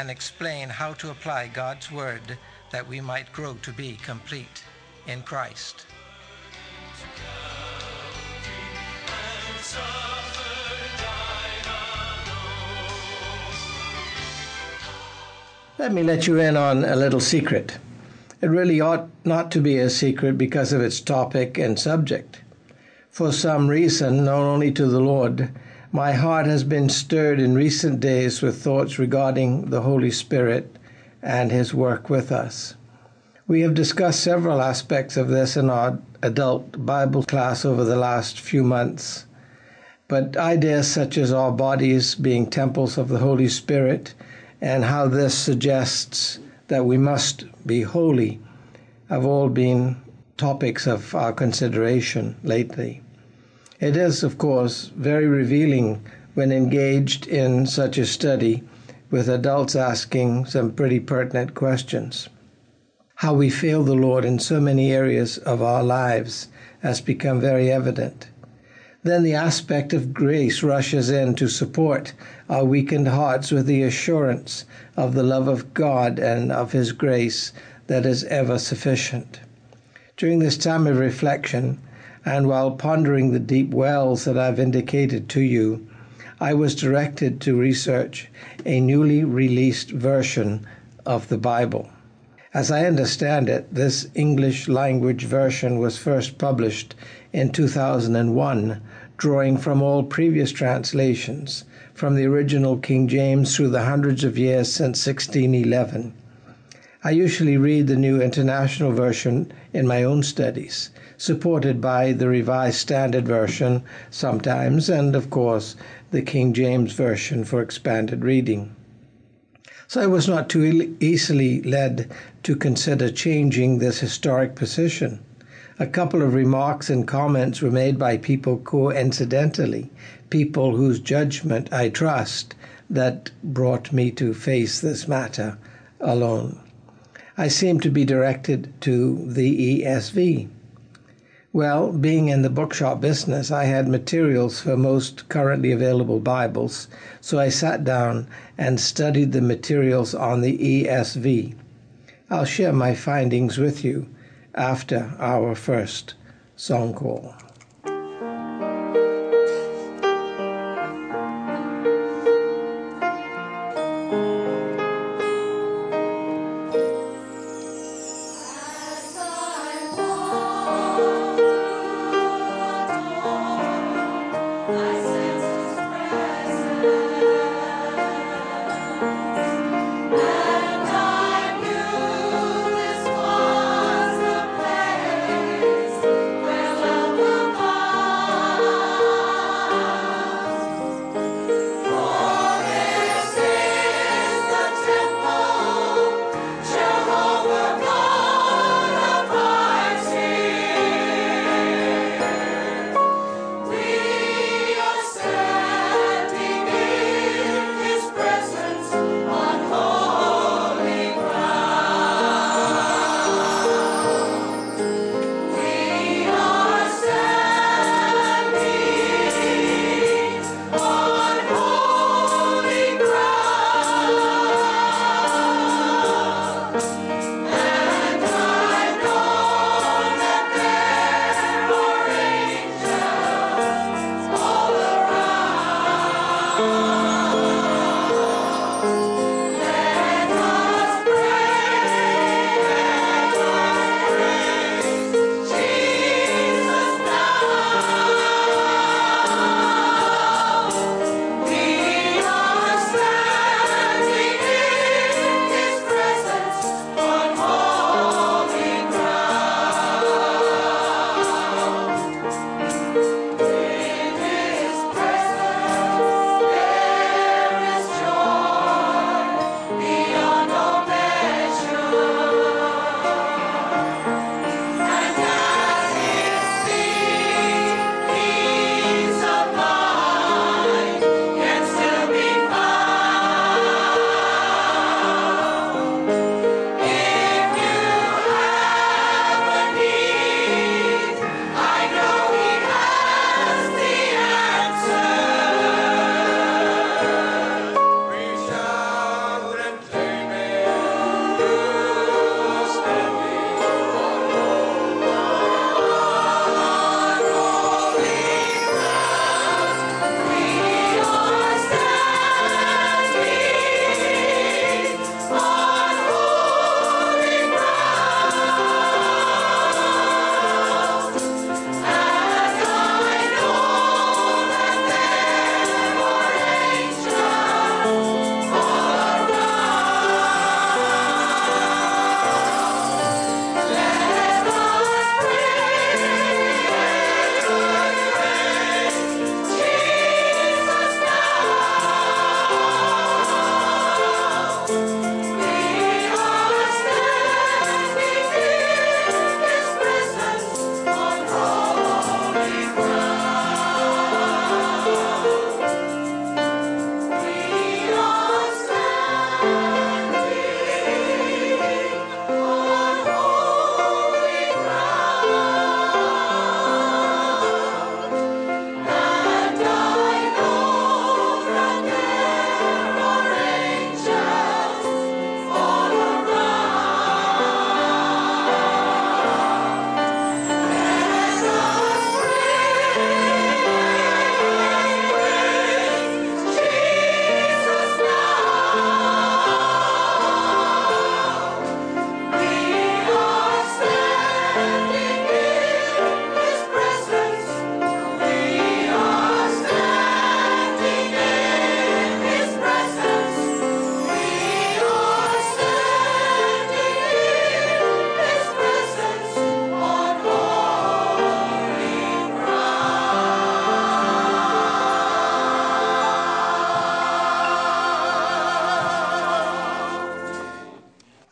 and explain how to apply God's Word that we might grow to be complete in Christ. Let me let you in on a little secret. It really ought not to be a secret because of its topic and subject. For some reason, known only to the Lord, my heart has been stirred in recent days with thoughts regarding the Holy Spirit and His work with us. We have discussed several aspects of this in our adult Bible class over the last few months. But ideas such as our bodies being temples of the Holy Spirit and how this suggests that we must be holy have all been topics of our consideration lately. It is, of course, very revealing when engaged in such a study with adults asking some pretty pertinent questions. How we fail the Lord in so many areas of our lives has become very evident. Then the aspect of grace rushes in to support our weakened hearts with the assurance of the love of God and of His grace that is ever sufficient. During this time of reflection, and while pondering the deep wells that I've indicated to you, I was directed to research a newly released version of the Bible. As I understand it, this English language version was first published in 2001, drawing from all previous translations, from the original King James through the hundreds of years since 1611. I usually read the New International Version in my own studies, supported by the Revised Standard Version sometimes, and of course the King James Version for expanded reading. So I was not too easily led to consider changing this historic position. A couple of remarks and comments were made by people coincidentally, people whose judgment I trust, that brought me to face this matter alone. I seem to be directed to the ESV. Well, being in the bookshop business, I had materials for most currently available Bibles, so I sat down and studied the materials on the ESV. I'll share my findings with you after our first song call. Oh.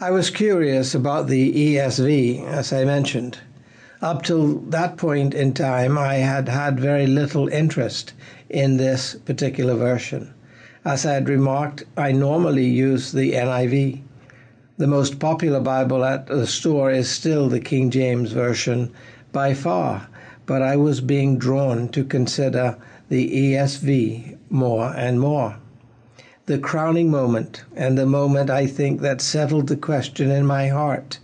I was curious about the ESV, as I mentioned. Up till that point in time, I had had very little interest in this particular version. As I had remarked, I normally use the NIV. The most popular Bible at the store is still the King James Version by far, but I was being drawn to consider the ESV more and more the crowning moment, and the moment I think that settled the question in my heart,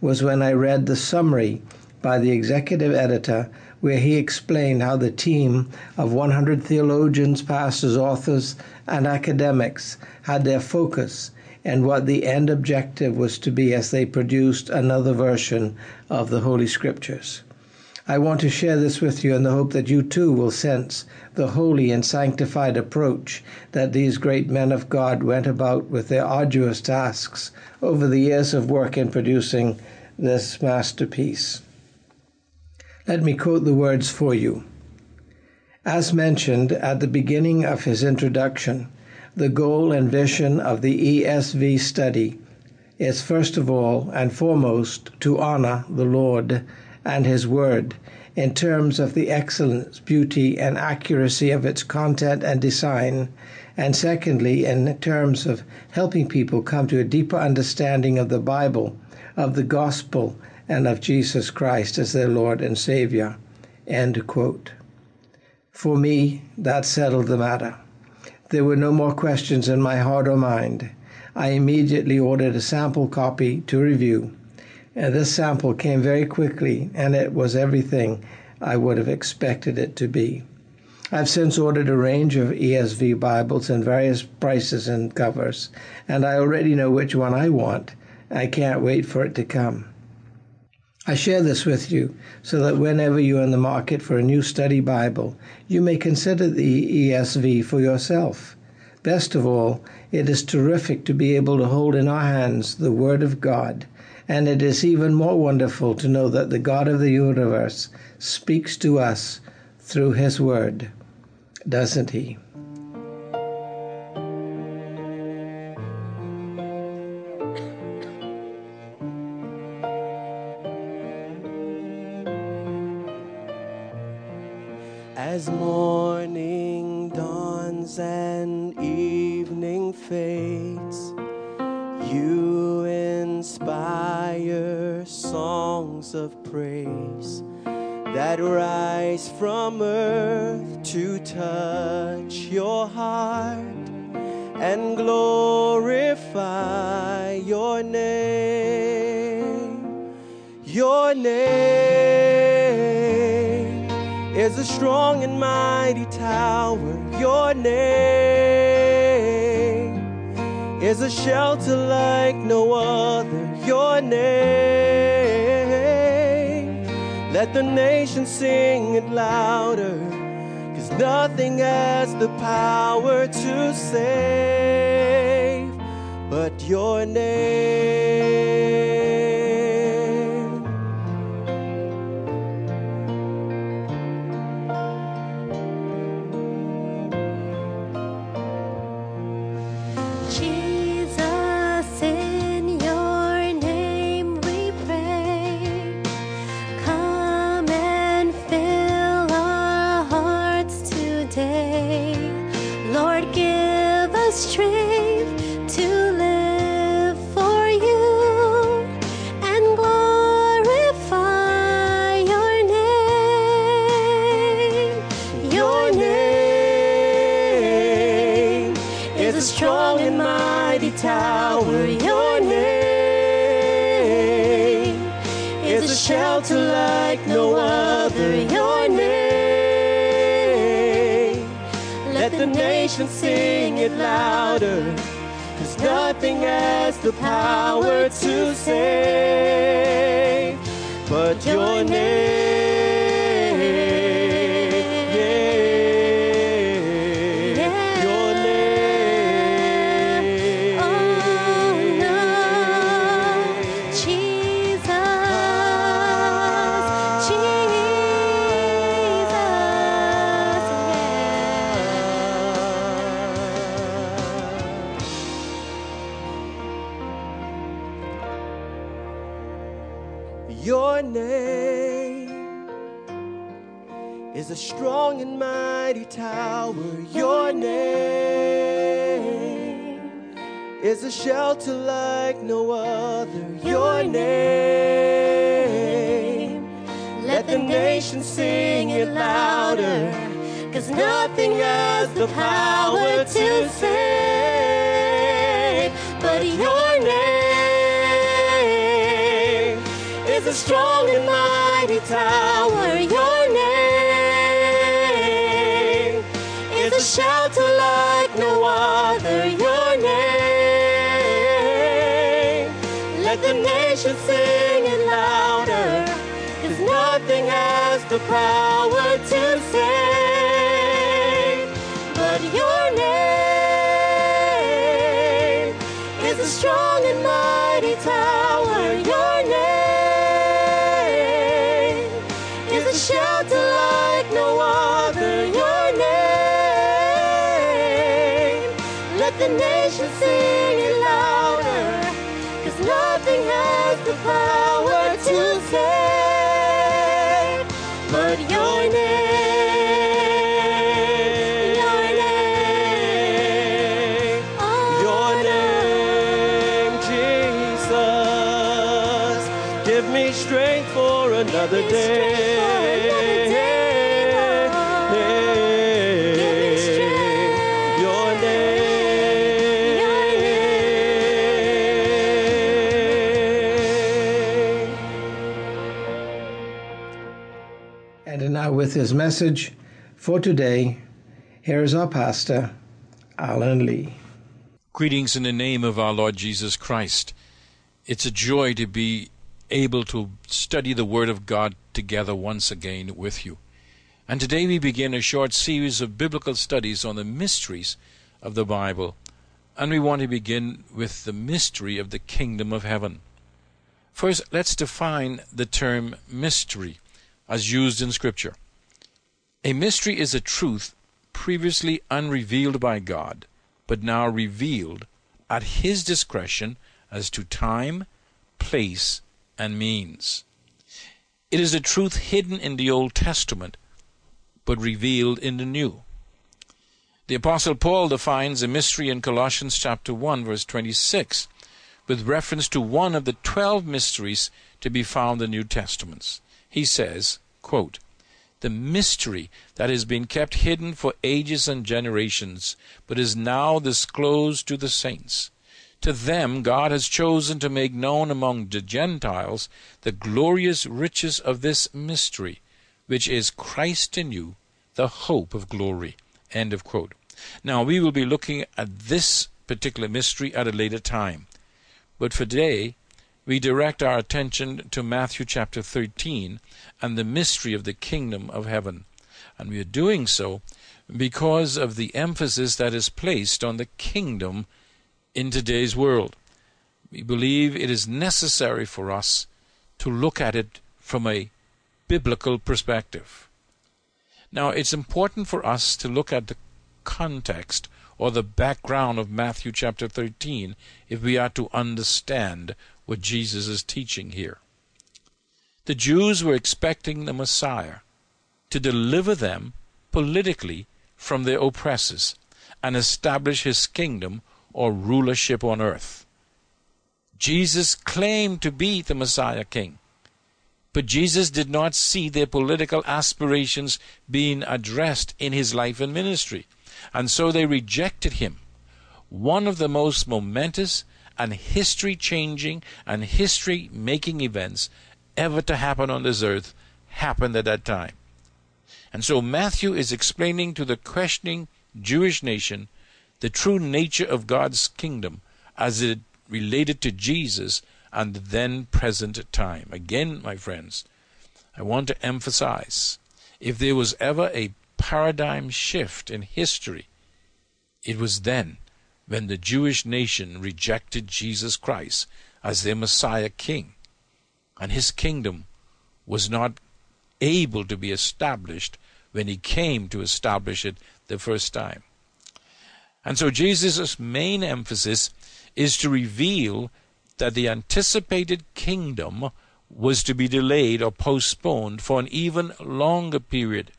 was when I read the summary by the executive editor, where he explained how the team of 100 theologians, pastors, authors, and academics had their focus and what the end objective was to be as they produced another version of the Holy Scriptures. I want to share this with you in the hope that you too will sense the holy and sanctified approach that these great men of God went about with their arduous tasks over the years of work in producing this masterpiece. Let me quote the words for you. As mentioned at the beginning of his introduction, the goal and vision of the ESV study is first of all and foremost to honor the Lord and His Word in terms of the excellence, beauty, and accuracy of its content and design, and secondly, in terms of helping people come to a deeper understanding of the Bible, of the gospel, and of Jesus Christ as their Lord and Savior. End quote. For me, that settled the matter. There were no more questions in my heart or mind. I immediately ordered a sample copy to review and this sample came very quickly, and it was everything I would have expected it to be. I've since ordered a range of ESV Bibles in various prices and covers, and I already know which one I want. I can't wait for it to come. I share this with you so that whenever you're in the market for a new study Bible, you may consider the ESV for yourself. Best of all, it is terrific to be able to hold in our hands the Word of God and it is even more wonderful to know that the God of the universe speaks to us through His Word, doesn't He? That rise from earth to touch your heart and glorify your name. Your name is a strong and mighty tower. Your name is a shelter like no other. Your name, let the nation sing it louder. Cause nothing has the power to save but your name. Is a shelter like no other. Your name. Let the nations sing it louder. Cause nothing has the power to save but your name is a strong and mighty tower. Your Let the nations sing it louder. Cause nothing has the power to save but your now, with his message for today, here is our pastor, Alan Lee. Greetings in the name of our Lord Jesus Christ. It's a joy to be able to study the Word of God together once again with you. And today we begin a short series of biblical studies on the mysteries of the Bible. And we want to begin with the mystery of the kingdom of heaven. First, let's define the term mystery as used in Scripture. A mystery is a truth previously unrevealed by God, but now revealed at His discretion as to time, place, and means. It is a truth hidden in the Old Testament, but revealed in the New. The Apostle Paul defines a mystery in Colossians chapter 1, verse 26, with reference to one of the twelve mysteries to be found in the New Testaments. He says, quote, the mystery that has been kept hidden for ages and generations, but is now disclosed to the saints. To them God has chosen to make known among the Gentiles the glorious riches of this mystery, which is Christ in you, the hope of glory. End of quote. Now we will be looking at this particular mystery at a later time. But for today, we direct our attention to Matthew chapter 13 and the mystery of the kingdom of heaven. And we are doing so because of the emphasis that is placed on the kingdom in today's world. We believe it is necessary for us to look at it from a biblical perspective. Now, it's important for us to look at the context or the background of Matthew chapter 13 if we are to understand what Jesus is teaching here. The Jews were expecting the Messiah to deliver them politically from their oppressors and establish his kingdom or rulership on earth. Jesus claimed to be the Messiah King, but Jesus did not see their political aspirations being addressed in his life and ministry, and so they rejected him. One of the most momentous and history changing and history making events ever to happen on this earth happened at that time. And so Matthew is explaining to the questioning Jewish nation the true nature of God's kingdom as it related to Jesus and the then present time. Again, my friends, I want to emphasize if there was ever a paradigm shift in history, it was then when the Jewish nation rejected Jesus Christ as their Messiah King, and his kingdom was not able to be established when he came to establish it the first time. And so Jesus' main emphasis is to reveal that the anticipated kingdom was to be delayed or postponed for an even longer period.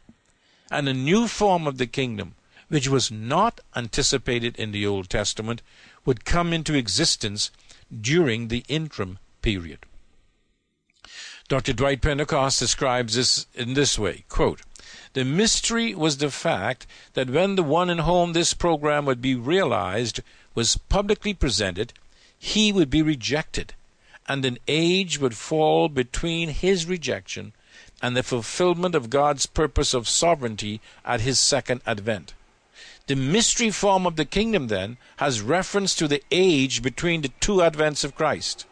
And a new form of the kingdom, which was not anticipated in the Old Testament, would come into existence during the interim period. Dr. Dwight Pentecost describes this in this way quote, The mystery was the fact that when the one in whom this program would be realized was publicly presented, he would be rejected, and an age would fall between his rejection and the fulfillment of God's purpose of sovereignty at his second advent. The mystery form of the kingdom, then, has reference to the age between the two advents of Christ.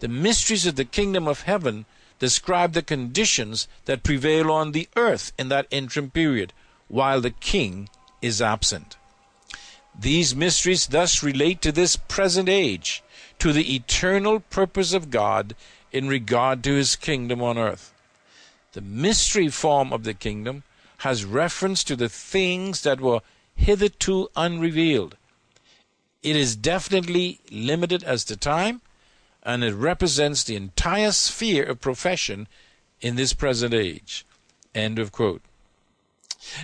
The mysteries of the kingdom of heaven describe the conditions that prevail on the earth in that interim period, while the king is absent. These mysteries thus relate to this present age, to the eternal purpose of God in regard to his kingdom on earth. The mystery form of the kingdom has reference to the things that were hitherto unrevealed. It is definitely limited as to time, and it represents the entire sphere of profession in this present age. End of quote.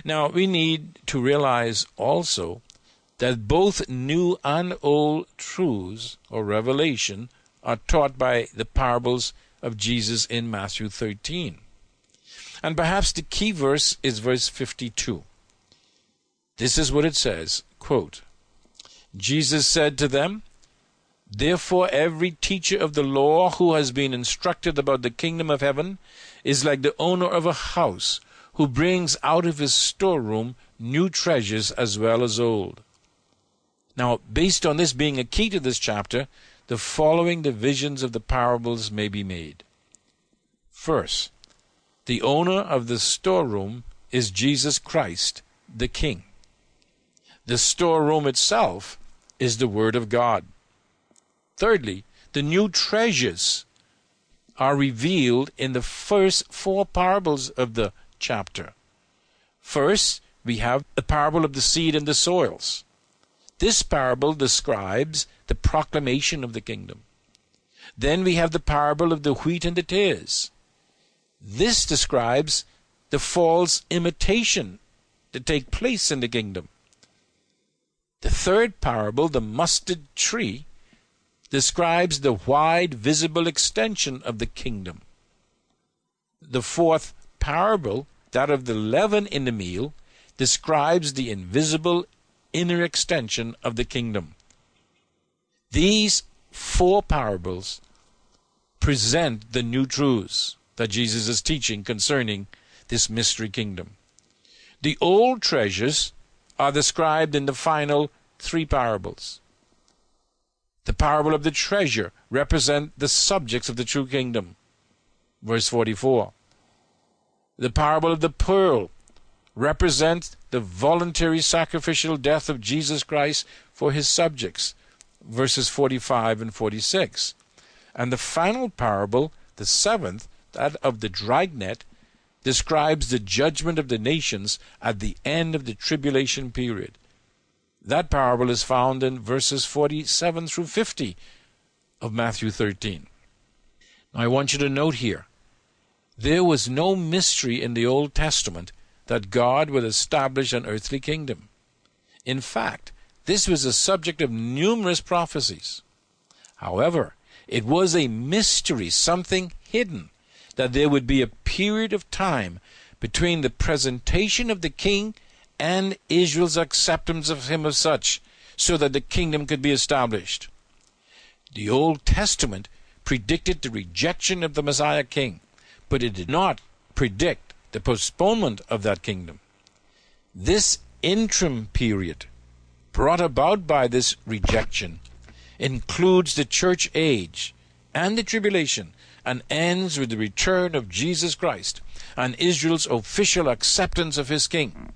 Now, we need to realize also that both new and old truths or revelation are taught by the parables of Jesus in Matthew 13. And perhaps the key verse is verse 52. This is what it says quote, Jesus said to them, Therefore, every teacher of the law who has been instructed about the kingdom of heaven is like the owner of a house who brings out of his storeroom new treasures as well as old. Now, based on this being a key to this chapter, the following divisions of the parables may be made. First, the owner of the storeroom is Jesus Christ, the King. The storeroom itself is the Word of God. Thirdly, the new treasures are revealed in the first four parables of the chapter. First, we have the parable of the seed and the soils. This parable describes the proclamation of the kingdom. Then we have the parable of the wheat and the tares. This describes the false imitation that take place in the kingdom. The third parable, the mustard tree, describes the wide visible extension of the kingdom. The fourth parable, that of the leaven in the meal, describes the invisible inner extension of the kingdom. These four parables present the new truths that Jesus is teaching concerning this mystery kingdom. The old treasures are described in the final three parables. The parable of the treasure represent the subjects of the true kingdom. Verse 44. The parable of the pearl represents the voluntary sacrificial death of Jesus Christ for his subjects. Verses 45 and 46. And the final parable, the seventh, that of the dragnet, describes the judgment of the nations at the end of the tribulation period. That parable is found in verses 47 through 50 of Matthew 13. Now, I want you to note here there was no mystery in the Old Testament that God would establish an earthly kingdom. In fact, this was the subject of numerous prophecies. However, it was a mystery, something hidden, that there would be a period of time between the presentation of the king and Israel's acceptance of him as such, so that the kingdom could be established. The Old Testament predicted the rejection of the Messiah king, but it did not predict the postponement of that kingdom. This interim period, brought about by this rejection, includes the church age and the tribulation and ends with the return of Jesus Christ and Israel's official acceptance of his king.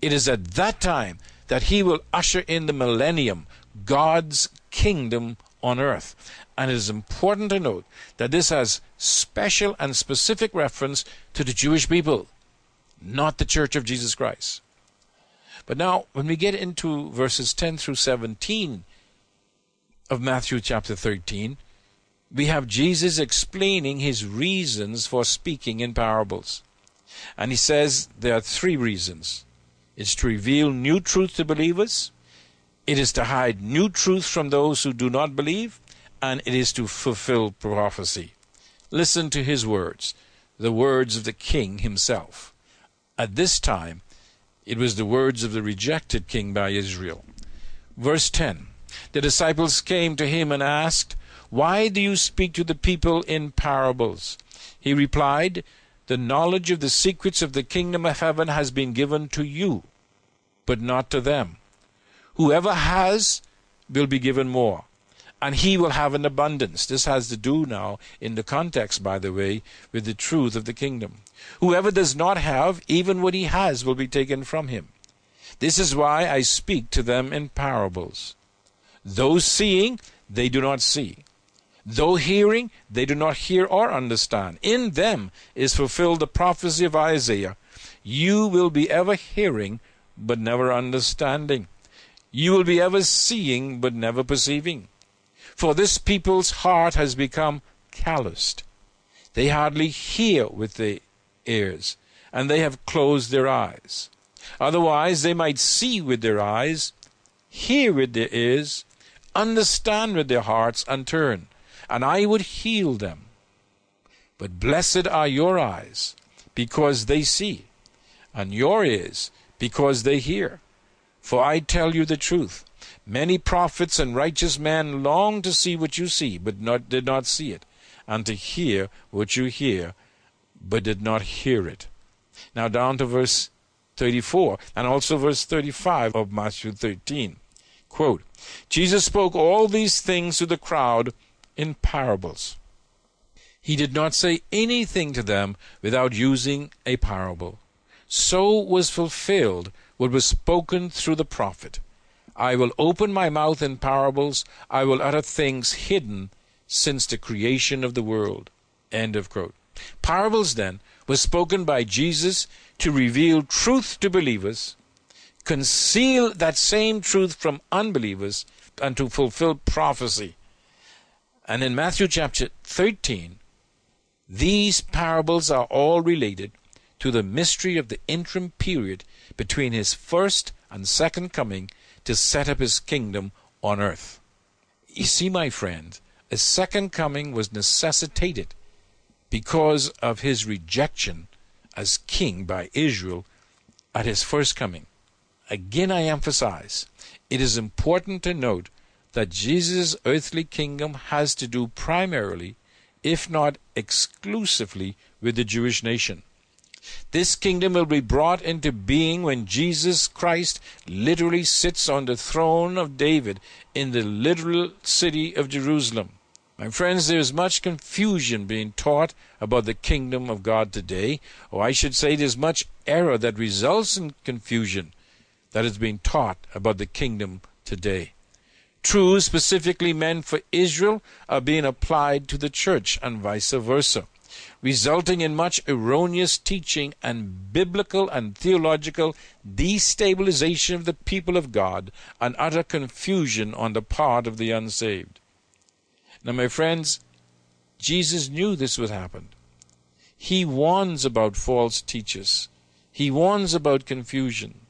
It is at that time that he will usher in the millennium, God's kingdom on earth. And it is important to note that this has special and specific reference to the Jewish people, not the Church of Jesus Christ. But now, when we get into verses 10 through 17 of Matthew chapter 13, we have Jesus explaining his reasons for speaking in parables. And he says there are three reasons it's to reveal new truth to believers, it is to hide new truth from those who do not believe, and it is to fulfill prophecy. Listen to his words, the words of the king himself. At this time, it was the words of the rejected king by Israel. Verse 10 The disciples came to him and asked, Why do you speak to the people in parables? He replied, The knowledge of the secrets of the kingdom of heaven has been given to you, but not to them. Whoever has will be given more, and he will have an abundance. This has to do now, in the context, by the way, with the truth of the kingdom. Whoever does not have, even what he has will be taken from him. This is why I speak to them in parables. Those seeing, they do not see. Though hearing, they do not hear or understand. In them is fulfilled the prophecy of Isaiah You will be ever hearing, but never understanding. You will be ever seeing, but never perceiving. For this people's heart has become calloused. They hardly hear with their ears, and they have closed their eyes. Otherwise, they might see with their eyes, hear with their ears, understand with their hearts, and turn, and I would heal them. But blessed are your eyes, because they see, and your ears, because they hear. For I tell you the truth. Many prophets and righteous men longed to see what you see, but not, did not see it, and to hear what you hear, but did not hear it. Now down to verse 34 and also verse 35 of Matthew 13. Quote, Jesus spoke all these things to the crowd in parables. He did not say anything to them without using a parable. So was fulfilled what was spoken through the prophet. I will open my mouth in parables, I will utter things hidden since the creation of the world. End of quote. Parables, then, was spoken by Jesus to reveal truth to believers, conceal that same truth from unbelievers, and to fulfill prophecy. And in Matthew chapter 13, these parables are all related to the mystery of the interim period between his first and second coming to set up his kingdom on earth. You see, my friend, a second coming was necessitated because of his rejection as king by Israel at his first coming. Again, I emphasize it is important to note that Jesus' earthly kingdom has to do primarily, if not exclusively, with the Jewish nation. This kingdom will be brought into being when Jesus Christ literally sits on the throne of David in the literal city of Jerusalem. My friends, there is much confusion being taught about the kingdom of God today, or I should say, there's much error that results in confusion that is being taught about the kingdom today. Truths specifically meant for Israel are being applied to the church and vice versa, resulting in much erroneous teaching and biblical and theological destabilization of the people of God and utter confusion on the part of the unsaved. Now, my friends, Jesus knew this would happen. He warns about false teachers. He warns about confusions.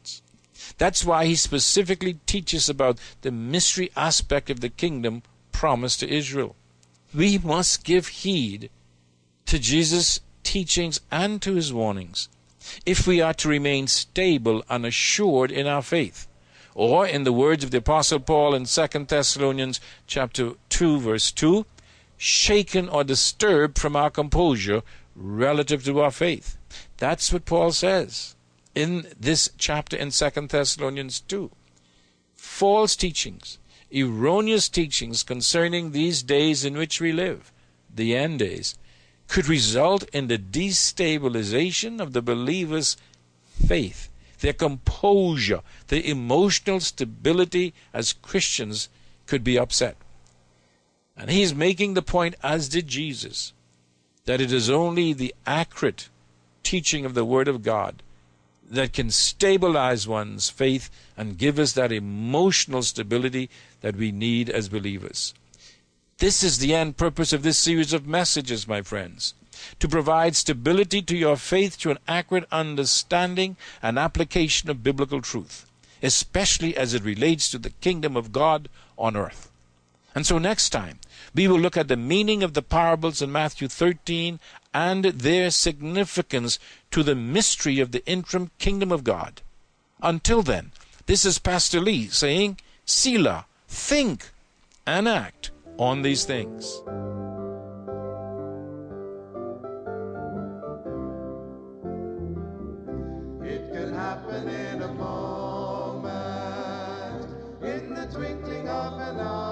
That's why he specifically teaches about the mystery aspect of the kingdom promised to Israel. We must give heed to Jesus' teachings and to his warnings if we are to remain stable and assured in our faith. Or, in the words of the Apostle Paul in 2 Thessalonians chapter 2, verse 2, shaken or disturbed from our composure relative to our faith. That's what Paul says in this chapter in 2 Thessalonians 2. False teachings, erroneous teachings concerning these days in which we live, the end days, could result in the destabilization of the believer's faith their composure, their emotional stability as Christians could be upset. And he's making the point, as did Jesus, that it is only the accurate teaching of the Word of God that can stabilize one's faith and give us that emotional stability that we need as believers. This is the end purpose of this series of messages, my friends to provide stability to your faith to an accurate understanding and application of biblical truth, especially as it relates to the kingdom of God on earth. And so next time, we will look at the meaning of the parables in Matthew 13 and their significance to the mystery of the interim kingdom of God. Until then, this is Pastor Lee saying, Selah, think and act on these things. It happen in a moment, in the twinkling of an eye.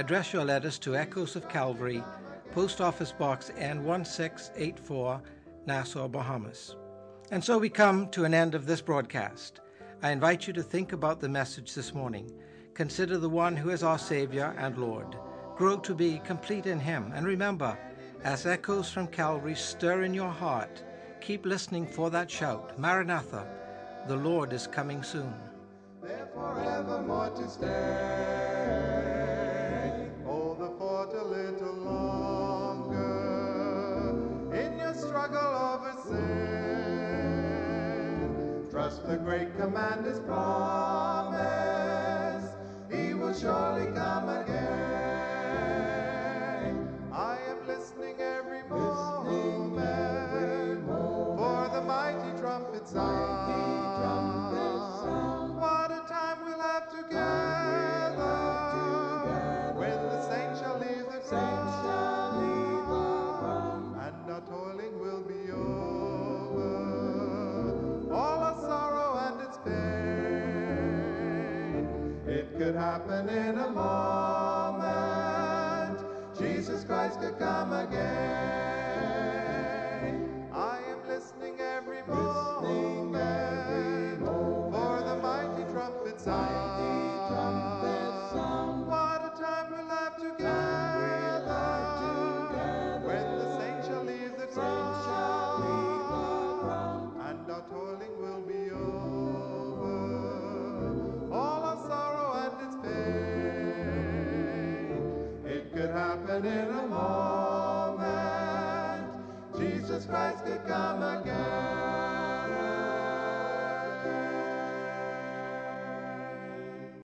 address your letters to Echoes of Calvary, Post Office Box N1684, Nassau, Bahamas. And so we come to an end of this broadcast. I invite you to think about the message this morning. Consider the one who is our Savior and Lord. Grow to be complete in Him. And remember, as echoes from Calvary stir in your heart, keep listening for that shout Maranatha, the Lord is coming soon. The great commander's promise. He will surely come again.